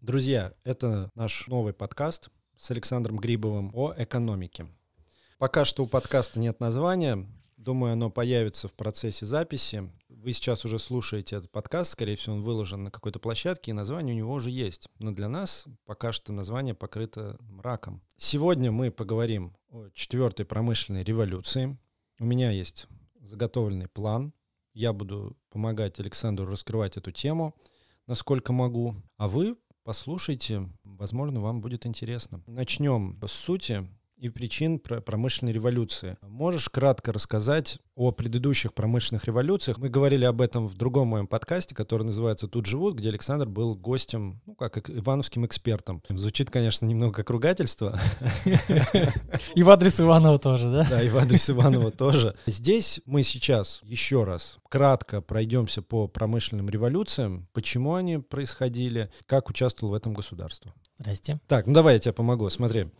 Друзья, это наш новый подкаст с Александром Грибовым о экономике. Пока что у подкаста нет названия. Думаю, оно появится в процессе записи. Вы сейчас уже слушаете этот подкаст, скорее всего, он выложен на какой-то площадке, и название у него уже есть. Но для нас пока что название покрыто мраком. Сегодня мы поговорим о четвертой промышленной революции. У меня есть заготовленный план. Я буду помогать Александру раскрывать эту тему, насколько могу. А вы послушайте, возможно, вам будет интересно. Начнем с сути и причин промышленной революции. Можешь кратко рассказать о предыдущих промышленных революциях? Мы говорили об этом в другом моем подкасте, который называется «Тут живут», где Александр был гостем, ну, как ивановским экспертом. Звучит, конечно, немного как ругательство. И в адрес Иванова тоже, да? Да, и в адрес Иванова тоже. Здесь мы сейчас еще раз кратко пройдемся по промышленным революциям, почему они происходили, как участвовал в этом государство. Здрасте. Так, ну давай я тебя помогу. Смотри,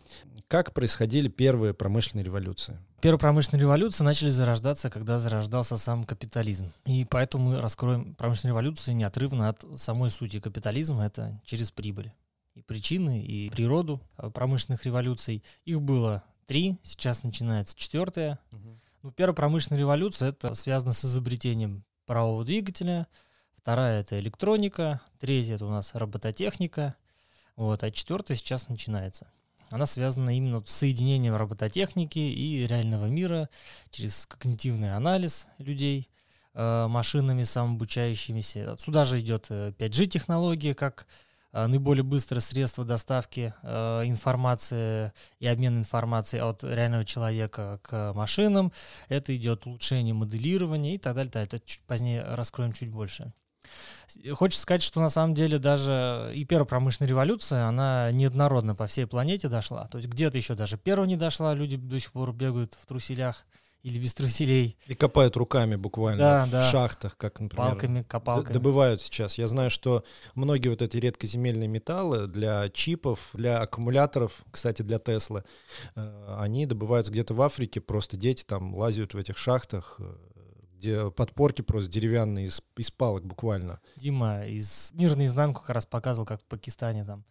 как происходили первые промышленные революции? Первые промышленные революции начали зарождаться, когда зарождался сам капитализм. И поэтому мы раскроем промышленную революцию неотрывно от самой сути капитализма, это через прибыль. И причины, и природу промышленных революций. Их было три, сейчас начинается четвертая. Угу. Ну, первая промышленная революция это связано с изобретением парового двигателя, вторая это электроника, третья это у нас робототехника, вот, а четвертая сейчас начинается. Она связана именно с соединением робототехники и реального мира через когнитивный анализ людей э, машинами самообучающимися. Отсюда же идет 5G э, как э, наиболее быстрое средство доставки информации и обмен информацией от реального человека к машинам. Это идет улучшение моделирования и так далее. Это чуть позднее раскроем чуть больше. Хочется сказать, что на самом деле даже и первая промышленная революция, она неоднородно по всей планете дошла. То есть где-то еще даже первая не дошла, люди до сих пор бегают в труселях или без труселей. И копают руками буквально да, в да. шахтах, как, например. Палками, копалками. Добывают сейчас. Я знаю, что многие вот эти редкоземельные металлы для чипов, для аккумуляторов, кстати, для Теслы, э, они добываются где-то в Африке. Просто дети там лазят в этих шахтах, э, подпорки просто деревянные из, из палок буквально. Дима из «Мир наизнанку» как раз показывал, как в Пакистане там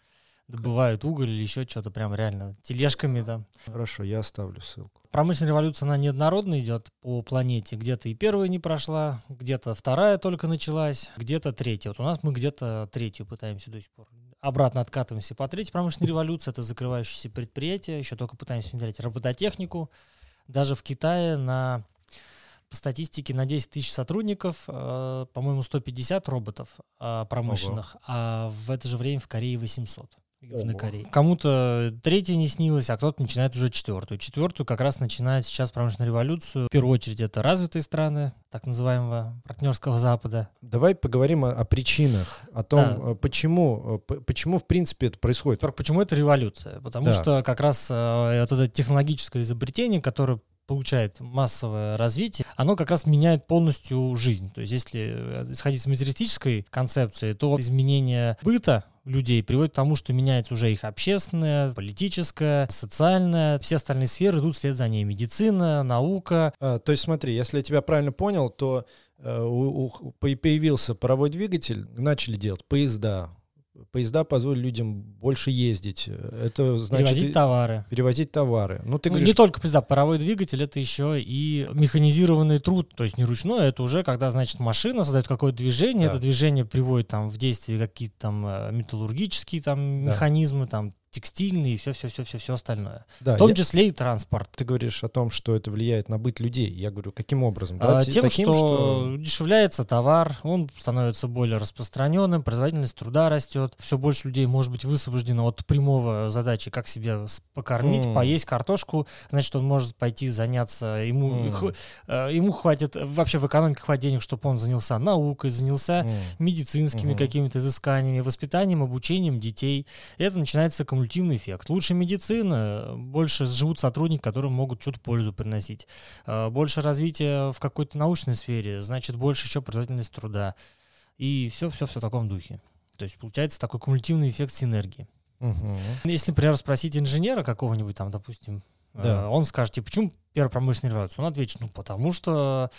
добывают уголь или еще что-то прям реально тележками там. Хорошо, я оставлю ссылку. Промышленная революция, она неоднородно идет по планете. Где-то и первая не прошла, где-то вторая только началась, где-то третья. Вот у нас мы где-то третью пытаемся до сих пор. Обратно откатываемся по третьей промышленной революции. Это закрывающиеся предприятия. Еще только пытаемся внедрять робототехнику. Даже в Китае на по статистике на 10 тысяч сотрудников, э, по-моему, 150 роботов э, промышленных, Ого. а в это же время в Корее 800. В Южной Ого. Кому-то третья не снилась, а кто-то начинает уже четвертую. Четвертую как раз начинает сейчас промышленную революцию. В первую очередь это развитые страны, так называемого партнерского Запада. Давай поговорим о, о причинах, о том, да. Э, почему, почему в принципе это происходит. Почему это революция? Потому да. что как раз э, вот это технологическое изобретение, которое получает массовое развитие, оно как раз меняет полностью жизнь. То есть если э, исходить с материалистической концепции, то изменение быта людей приводит к тому, что меняется уже их общественное, политическое, социальное, все остальные сферы идут вслед за ней. Медицина, наука. А, то есть смотри, если я тебя правильно понял, то э, у, у, появился паровой двигатель, начали делать поезда, поезда позволили людям больше ездить. Это значит... Перевозить товары. Перевозить товары. Ну, ты ну, говоришь... Не только поезда, паровой двигатель — это еще и механизированный труд, то есть не ручной, это уже когда, значит, машина создает какое-то движение, да. это движение приводит там в действие какие-то там э, металлургические там да. механизмы, там текстильный и все-все-все-все остальное. Да, в том я... числе и транспорт. Ты говоришь о том, что это влияет на быт людей. Я говорю, каким образом? А, тем, таким, что, что дешевляется товар, он становится более распространенным, производительность труда растет, все больше людей может быть высвобождено от прямого задачи, как себя покормить, mm. поесть картошку, значит, он может пойти заняться, ему, mm. х, ему хватит, вообще в экономике хватит денег, чтобы он занялся наукой, занялся mm. медицинскими mm-hmm. какими-то изысканиями, воспитанием, обучением детей. И это начинается коммуникация кумулятивный эффект. Лучше медицина, больше живут сотрудники, которые могут что-то пользу приносить. А, больше развития в какой-то научной сфере, значит, больше еще производительность труда. И все-все-все в таком духе. То есть получается такой кумулятивный эффект синергии. Угу. Если, например, спросить инженера какого-нибудь там, допустим, Да. Он скажет, типа, почему первая промышленная революция? Он ответит, ну, потому что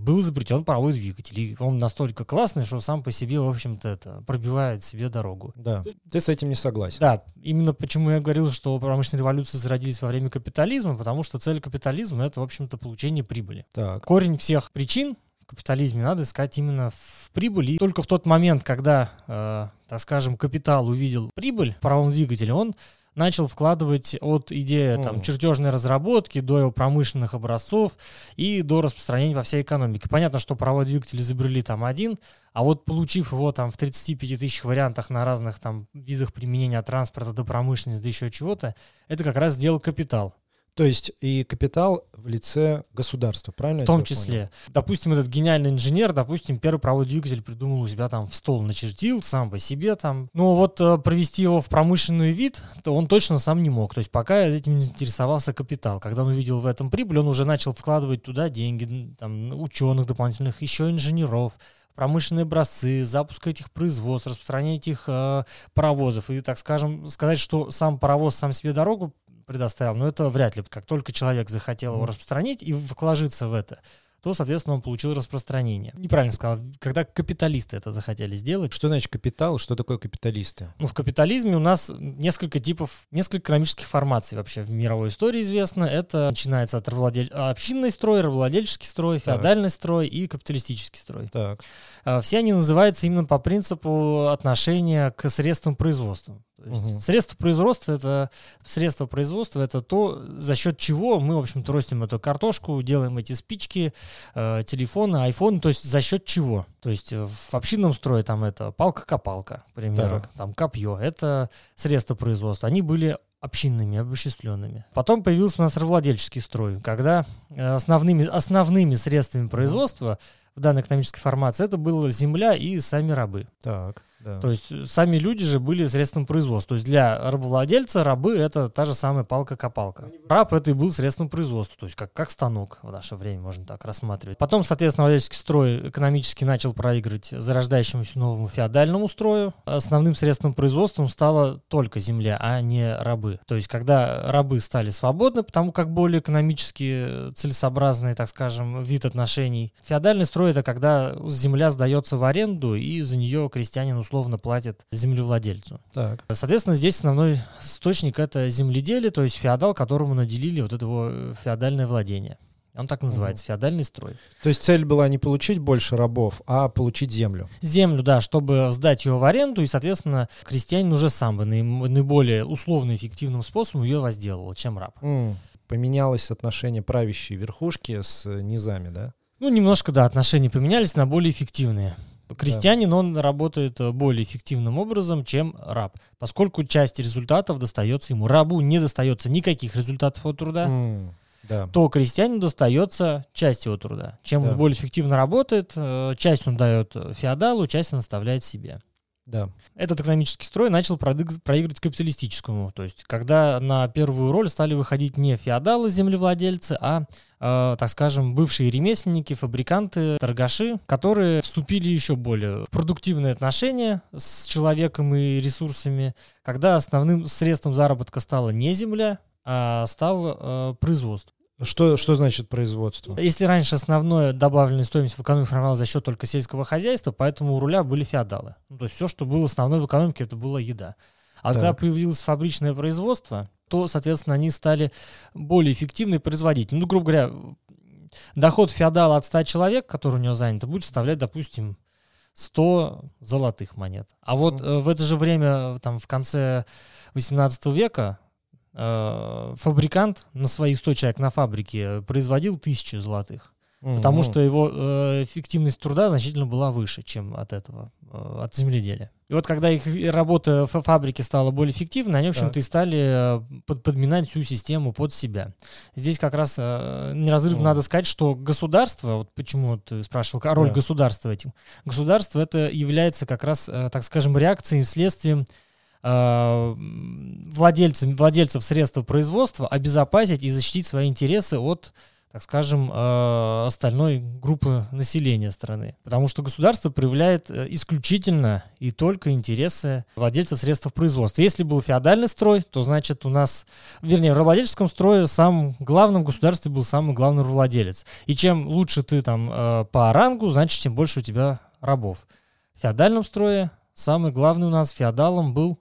был изобретен паровой двигатель. И он настолько классный, что сам по себе, в общем-то, это пробивает себе дорогу. Да, ты с этим не согласен. Да, именно почему я говорил, что промышленные революции зародились во время капитализма, потому что цель капитализма — это, в общем-то, получение прибыли. Так. Корень всех причин в капитализме надо искать именно в прибыли. И только в тот момент, когда, э, так скажем, капитал увидел прибыль в паровом двигателе, он начал вкладывать от идеи там, чертежной разработки до его промышленных образцов и до распространения во всей экономике. Понятно, что паровой двигатель изобрели там один, а вот получив его там в 35 тысяч вариантах на разных там видах применения от транспорта до промышленности, до еще чего-то, это как раз сделал капитал. То есть и капитал в лице государства, правильно? В том числе. Понял? Допустим, этот гениальный инженер, допустим, первый правый двигатель придумал у себя там в стол, начертил сам по себе там. Но вот э, провести его в промышленный вид, то он точно сам не мог. То есть пока этим не интересовался капитал. Когда он увидел в этом прибыль, он уже начал вкладывать туда деньги, там, ученых дополнительных, еще инженеров, промышленные образцы, запуск этих производств, распространение этих э, паровозов. И, так скажем, сказать, что сам паровоз сам себе дорогу предоставил, но это вряд ли. Как только человек захотел его распространить и вложиться в это, то, соответственно, он получил распространение. Неправильно сказал, когда капиталисты это захотели сделать. Что значит капитал? Что такое капиталисты? Ну, в капитализме у нас несколько типов, несколько экономических формаций вообще в мировой истории известно. Это начинается от рабовладель... общинный строй, рабовладельческий строй, феодальный так. строй и капиталистический строй. Так. А, все они называются именно по принципу отношения к средствам производства. То есть угу. Средства производства это средства производства это то, за счет чего мы, в общем-то, ростим эту картошку, делаем эти спички, э, телефоны, айфоны, то есть за счет чего? То есть в общинном строе там это палка-копалка, к примеру, так. там копье, это средства производства. Они были общинными, обобществленными. Потом появился у нас рабовладельческий строй, когда э, основными, основными средствами производства в данной экономической формации это была земля и сами рабы. Так. Да. То есть э, сами люди же были средством производства. То есть для рабовладельца рабы это та же самая палка-копалка. Раб это и был средством производства, то есть как, как станок в наше время можно так рассматривать. Потом, соответственно, владельческий строй экономически начал проигрывать зарождающемуся новому феодальному строю. Основным средством производства стала только земля, а не рабы. То есть когда рабы стали свободны, потому как более экономически целесообразный, так скажем, вид отношений. Феодальный строй это когда земля сдается в аренду и за нее крестьянин условно условно платит землевладельцу. Так. Соответственно, здесь основной источник это земледелие, то есть феодал, которому наделили вот этого э, феодальное владение. Он так называется, mm. феодальный строй. То есть цель была не получить больше рабов, а получить землю. Землю, да, чтобы сдать ее в аренду, и, соответственно, крестьянин уже сам бы наиболее условно эффективным способом ее возделывал, чем раб. Mm. Поменялось отношение правящей верхушки с низами, да? Ну, немножко, да, отношения поменялись на более эффективные. Крестьянин, да. он работает э, более эффективным образом, чем раб, поскольку часть результатов достается ему. Рабу не достается никаких результатов от труда, mm, да. то крестьянину достается часть его труда. Чем да. он более эффективно работает, э, часть он дает феодалу, часть он оставляет себе. Да. Этот экономический строй начал проигрывать капиталистическому. То есть, когда на первую роль стали выходить не феодалы-землевладельцы, а, э, так скажем, бывшие ремесленники, фабриканты, торгаши, которые вступили еще более в продуктивные отношения с человеком и ресурсами, когда основным средством заработка стала не земля, а стал э, производство. Что, что значит производство? Если раньше основное добавленная стоимость в экономике формировалась за счет только сельского хозяйства, поэтому у руля были феодалы. Ну, то есть все, что было основной в экономике, это была еда. А так. когда появилось фабричное производство, то, соответственно, они стали более эффективны производить. Ну, грубо говоря, доход феодала от 100 человек, который у него занят, будет составлять, допустим, 100 золотых монет. А вот mm. в это же время, там, в конце 18 века, Э, фабрикант на свои 100 человек на фабрике производил тысячу золотых. Mm-hmm. Потому что его э, эффективность труда значительно была выше, чем от этого, э, от земледелия. И вот когда их работа в фабрике стала более эффективной, они, в общем-то, и стали э, под, подминать всю систему под себя. Здесь как раз э, неразрывно mm. надо сказать, что государство, вот почему ты спрашивал, роль yeah. государства этим, государство это является как раз, э, так скажем, реакцией, следствием Э, владельцам, владельцев средств производства обезопасить и защитить свои интересы от так скажем, э, остальной группы населения страны. Потому что государство проявляет э, исключительно и только интересы владельцев средств производства. Если был феодальный строй, то значит у нас, вернее, в рабовладельческом строе самым главным в государстве был самый главный владелец. И чем лучше ты там э, по рангу, значит, тем больше у тебя рабов. В феодальном строе самый главный у нас феодалом был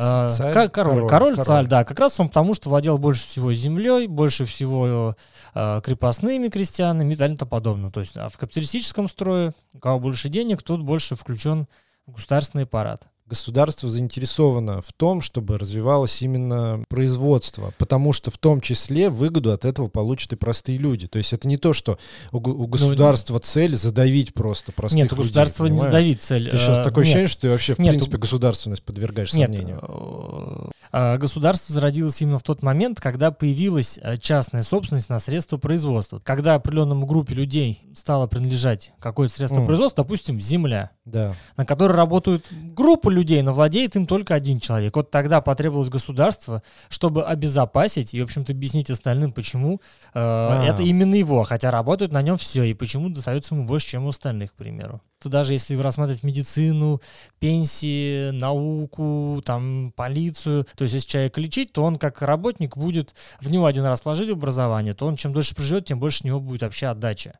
Царь, Царь, король, король, король, царь, да, как раз он потому, что владел больше всего землей, больше всего э, крепостными крестьянами и так далее подобное. То есть а в капиталистическом строе, у кого больше денег, тот больше включен в государственный аппарат. Государство заинтересовано в том, чтобы развивалось именно производство, потому что в том числе выгоду от этого получат и простые люди. То есть это не то, что у, у государства цель задавить просто простых Ну, Нет, людей, государства не понимаешь? сдавить цель. Ты сейчас э, такое нет. ощущение, что ты вообще в Нет, принципе у- государственность подвергаешь Нет, сомнению. э, а государство зародилось именно в тот момент, когда появилась э, частная собственность на средства производства. Когда определенному группе людей стало принадлежать какое-то средство Мгм. производства, допустим, земля, Да. на которой работают группа людей, но владеет им только один человек. Вот тогда потребовалось государство, чтобы обезопасить и, в общем-то, объяснить остальным, почему э, А. это именно его, хотя работают на нем все, и почему достается ему больше, чем у остальных, к примеру. То даже если рассматривать медицину, пенсии, науку, там, полицию, то есть если человека лечить, то он как работник будет, в него один раз вложили образование, то он чем дольше проживет, тем больше у него будет вообще отдача.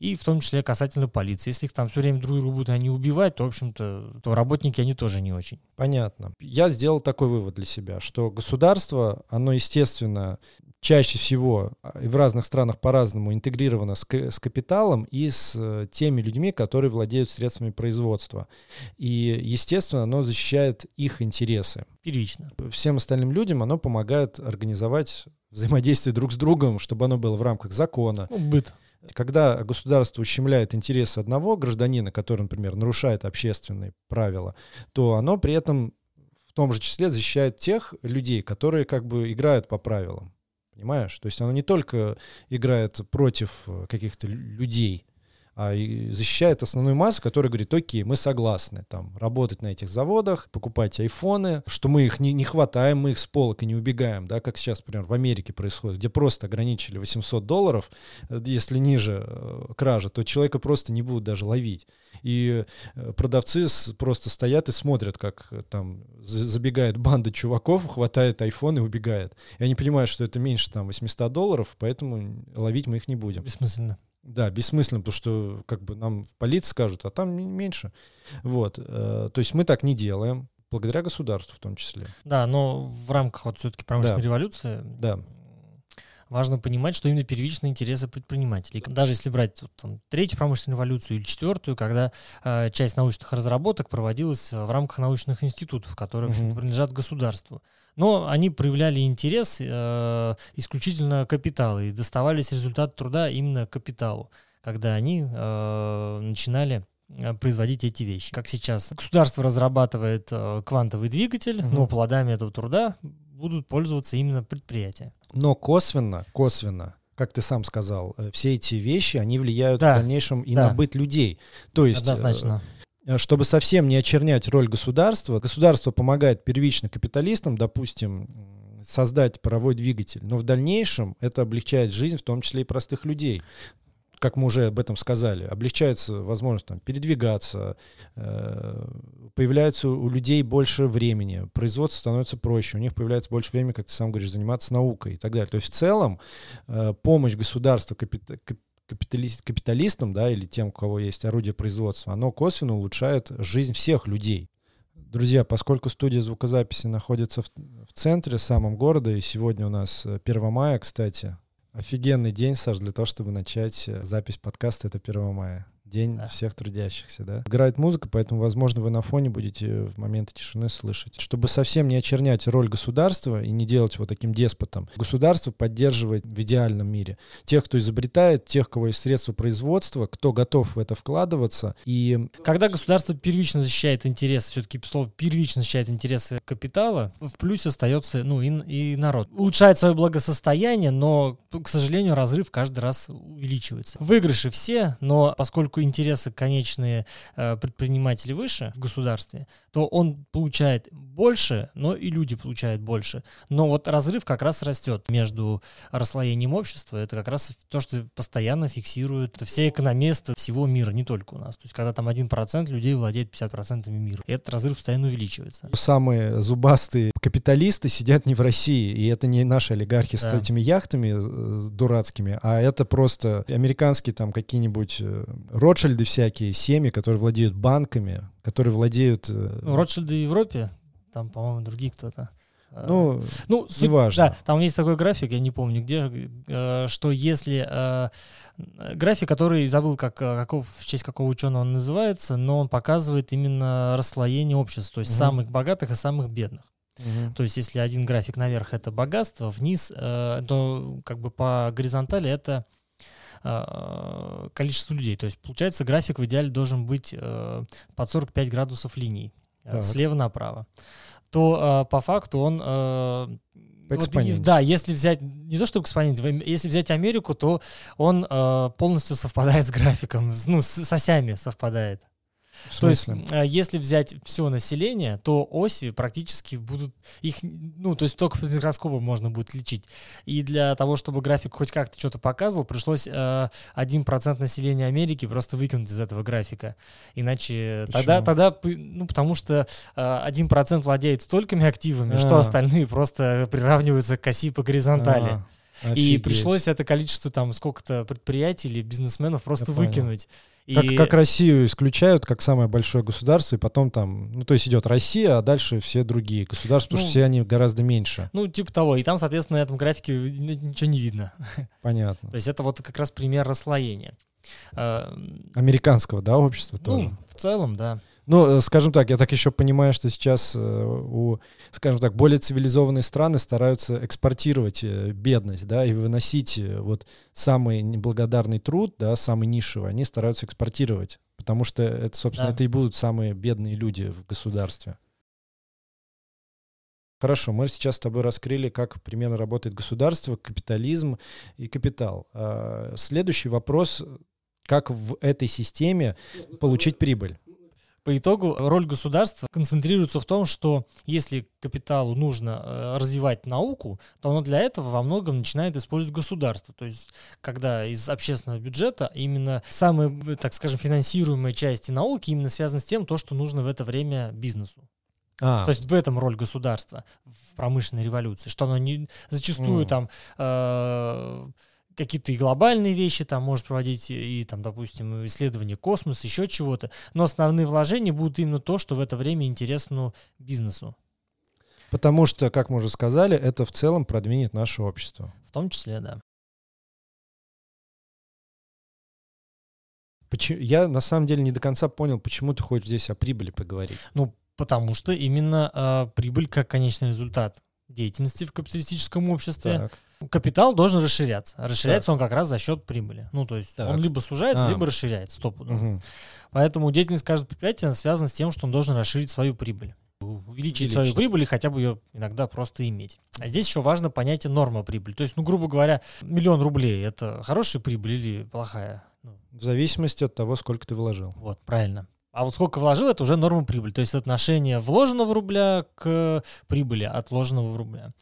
И в том числе касательно полиции. Если их там все время друг друга будут они убивать, то, в общем-то, то работники, они тоже не очень. Понятно. Я сделал такой вывод для себя, что государство, оно, естественно, чаще всего а, и в разных странах по-разному интегрировано с, с капиталом и с э, теми людьми, которые владеют средствами производства. И, естественно, оно защищает их интересы. Первично. Всем остальным людям оно помогает организовать взаимодействие друг с другом, чтобы оно было в рамках закона. Ну, быт. Когда государство ущемляет интересы одного гражданина, который, например, нарушает общественные правила, то оно при этом в том же числе защищает тех людей, которые как бы играют по правилам. Понимаешь? То есть оно не только играет против э, каких-то лю- людей, а защищает основную массу, которая говорит, окей, мы согласны там работать на этих заводах, покупать айфоны, что мы их не, не хватаем, мы их с полок и не убегаем, да, как сейчас, например, в Америке происходит, где просто ограничили 800 долларов, э, если ниже э, кража, то человека просто не будут даже ловить. И э, продавцы с- просто стоят и смотрят, как э, там за- забегает банда чуваков, хватает айфон и убегает. И они понимают, что это меньше там 800 долларов, поэтому ловить мы их не будем. Бессмысленно. Да, бессмысленно, потому что как бы нам в полиции скажут, а там меньше. Вот. э, То есть мы так не делаем, благодаря государству в том числе. Да, но в рамках вот все-таки промышленной Да. революции Да. Важно понимать, что именно первичные интересы предпринимателей. Даже если брать вот, там, третью промышленную революцию или четвертую, когда э, часть научных разработок проводилась э, в рамках научных институтов, которые Мгм. принадлежат государству. Но они проявляли интерес э, исключительно капитала и доставались результаты труда именно капиталу, когда они э, начинали э, производить эти вещи. Как сейчас государство разрабатывает э, квантовый двигатель, Мгм. но плодами этого труда будут пользоваться именно предприятия. Но косвенно, косвенно, как ты сам сказал, э, все эти вещи, они влияют Да. в дальнейшем и Да. на быт людей. То есть, Однозначно. э, чтобы совсем не очернять роль государства, государство помогает первично капиталистам, допустим, создать паровой двигатель, но в дальнейшем это облегчает жизнь, в том числе и простых людей. Как мы уже об этом сказали, облегчается возможность там, передвигаться, э, появляется у людей больше времени, производство становится проще, у них появляется больше времени, как ты сам говоришь, заниматься наукой и так далее. То есть в целом э, помощь государства капита- кап- капиталист- капиталистам, да, или тем, у кого есть орудие производства, оно косвенно улучшает жизнь всех людей. Друзья, поскольку студия звукозаписи находится в, в центре самом города, и сегодня у нас э, 1 мая, кстати, офигенный день, Саш, для того, чтобы начать э, запись подкаста, это 1 мая. День Да. всех трудящихся, да. Играет музыка, поэтому, возможно, вы на фоне будете в моменты тишины слышать. Чтобы совсем не очернять роль государства и не делать его таким деспотом, государство поддерживает в идеальном мире тех, кто изобретает, тех, кого есть средства производства, кто готов в это вкладываться. И Когда государство первично защищает интересы, все-таки слово первично защищает интересы капитала, в плюсе остается, ну, и, и народ. Улучшает свое благосостояние, но, к сожалению, разрыв каждый раз увеличивается. Выигрыши все, но поскольку интересы конечные э, предпринимателей выше в государстве, то он получает больше, но и люди получают больше. Но вот разрыв как раз растет между расслоением общества. Это как раз то, что постоянно фиксируют все экономисты всего мира, не только у нас. То есть когда там 1% людей владеет 50% мира. Этот разрыв постоянно увеличивается. Самые зубастые капиталисты сидят не в России, и это не наши олигархи да. с этими яхтами э, дурацкими, а это просто американские там какие-нибудь э, Ротшильды всякие, семьи, которые владеют банками, которые владеют... Э, Ротшильды в Европе, там, по-моему, другие кто-то. Ну, ну суть, неважно. Да, там есть такой график, я не помню где, что если график, который забыл, как, каков, в честь какого ученого он называется, но он показывает именно расслоение общества, то есть угу. самых богатых и самых бедных. Угу. То есть, если один график наверх это богатство, вниз, э, то как бы по горизонтали это э, количество людей. То есть, получается, график в идеале должен быть э, под 45 градусов линий, э, слева направо. То э, по факту он э, вот, да, если взять, не то чтобы экспонент, если взять Америку, то он э, полностью совпадает с графиком, ну, с, с осями совпадает. То есть, э, если взять все население, то оси практически будут их, ну, то есть только под микроскопом можно будет лечить. И для того, чтобы график хоть как-то что-то показывал, пришлось э, 1% населения Америки просто выкинуть из этого графика. Иначе Почему? тогда, тогда, ну, потому что э, 1% владеет столькими активами, а что остальные просто приравниваются к оси по горизонтали. А. Офигеть. И пришлось это количество там сколько-то предприятий или бизнесменов просто Я выкинуть. Как, и... как Россию исключают как самое большое государство, и потом там, ну, то есть идет Россия, а дальше все другие государства, потому ну, что все они гораздо меньше. Ну, типа того. И там, соответственно, на этом графике ничего не видно. Понятно. То есть это вот как раз пример расслоения. А, Американского, да, общества ну, тоже? в целом, да. Ну, э, скажем так, я так еще понимаю, что сейчас э, у, скажем так, более цивилизованные страны стараются экспортировать э, бедность, да, и выносить вот самый неблагодарный труд, да, самый нишевый, они стараются экспортировать, потому что это, собственно, да. это и будут самые бедные люди в государстве. Хорошо, мы сейчас с тобой раскрыли, как примерно работает государство, капитализм и капитал. А, следующий вопрос, как в этой системе получить прибыль? По итогу роль государства концентрируется в том, что если капиталу нужно э, развивать науку, то оно для этого во многом начинает использовать государство. То есть, когда из общественного бюджета именно самые, так скажем, финансируемые части науки именно связаны с тем, то, что нужно в это время бизнесу. А. То есть в этом роль государства в промышленной революции, что оно не зачастую mm. там э, какие-то и глобальные вещи, там может проводить и, там, допустим, исследования космоса, еще чего-то. Но основные вложения будут именно то, что в это время интересно бизнесу. Потому что, как мы уже сказали, это в целом продвинет наше общество. В том числе, да. Почему, я на самом деле не до конца понял, почему ты хочешь здесь о прибыли поговорить. Ну, потому что именно э, прибыль как конечный результат деятельности в капиталистическом обществе. Так Капитал должен расширяться. Расширяется так. он как раз за счет прибыли. Ну, то есть так. он либо сужается, а. либо расширяется. Стоп. Угу. Поэтому деятельность каждого предприятия связана с тем, что он должен расширить свою прибыль. Увеличить, Увеличить. свою прибыль и хотя бы ее иногда просто иметь. А здесь еще важно понятие норма прибыли. То есть, ну, грубо говоря, миллион рублей это хорошая прибыль или плохая? Ну, в зависимости от того, сколько ты вложил. Вот, правильно. А вот сколько вложил, это уже норма прибыли. То есть отношение вложенного рубля к прибыли от вложенного в рубля.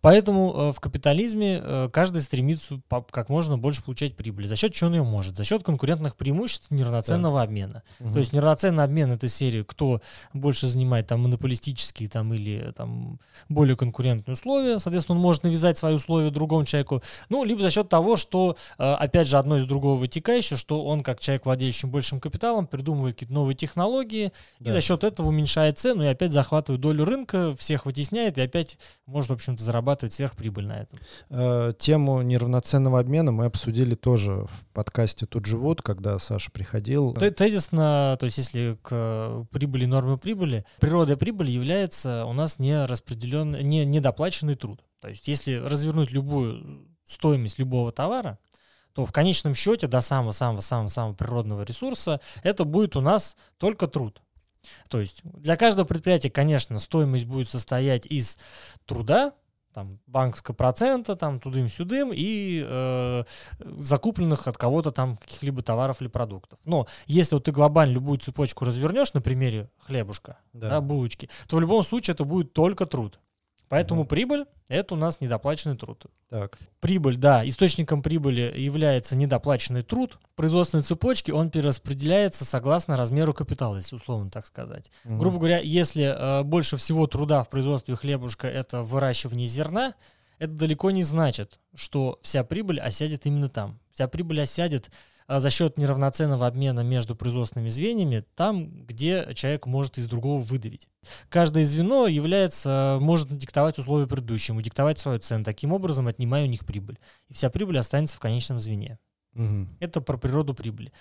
Поэтому э, в капитализме э, каждый стремится как можно больше получать прибыли. За счет чего он ее может? За счет конкурентных преимуществ неравноценного да. обмена. Угу. То есть неравноценный обмен это серия, кто больше занимает там монополистические там, или там, более конкурентные условия. Соответственно, он может навязать свои условия другому человеку. Ну, либо за счет того, что, э, опять же, одно из другого вытекающее, что он, как человек, владеющий большим капиталом, придумывает какие-то новые технологии, да. и за счет этого уменьшает цену и опять захватывает долю рынка, всех вытесняет и опять может, в общем-то, зарабатывать сверхприбыль на этом. Э, тему неравноценного обмена мы обсудили тоже в подкасте «Тут живут», когда Саша приходил. Тезисно, то есть если к прибыли, нормы прибыли, природа прибыли является у нас не распределен, не недоплаченный труд. То есть если развернуть любую стоимость любого товара, то в конечном счете до самого-самого-самого-самого природного ресурса это будет у нас только труд. То есть для каждого предприятия, конечно, стоимость будет состоять из труда, там банковского процента, там тудым-сюдым и э, закупленных от кого-то там каких-либо товаров или продуктов. Но если вот ты глобально любую цепочку развернешь на примере хлебушка, да. Да, булочки, то в любом случае это будет только труд. Поэтому прибыль – это у нас недоплаченный труд. Так. Прибыль, да, источником прибыли является недоплаченный труд. В производственной цепочке он перераспределяется согласно размеру капитала, если условно так сказать. Угу. Грубо говоря, если э, больше всего труда в производстве хлебушка – это выращивание зерна, это далеко не значит, что вся прибыль осядет именно там. Вся прибыль осядет за счет неравноценного обмена между производственными звеньями там, где человек может из другого выдавить. Каждое звено является, может диктовать условия предыдущему, диктовать свою цену, таким образом отнимая у них прибыль. И вся прибыль останется в конечном звене. Угу. Это про природу прибыли.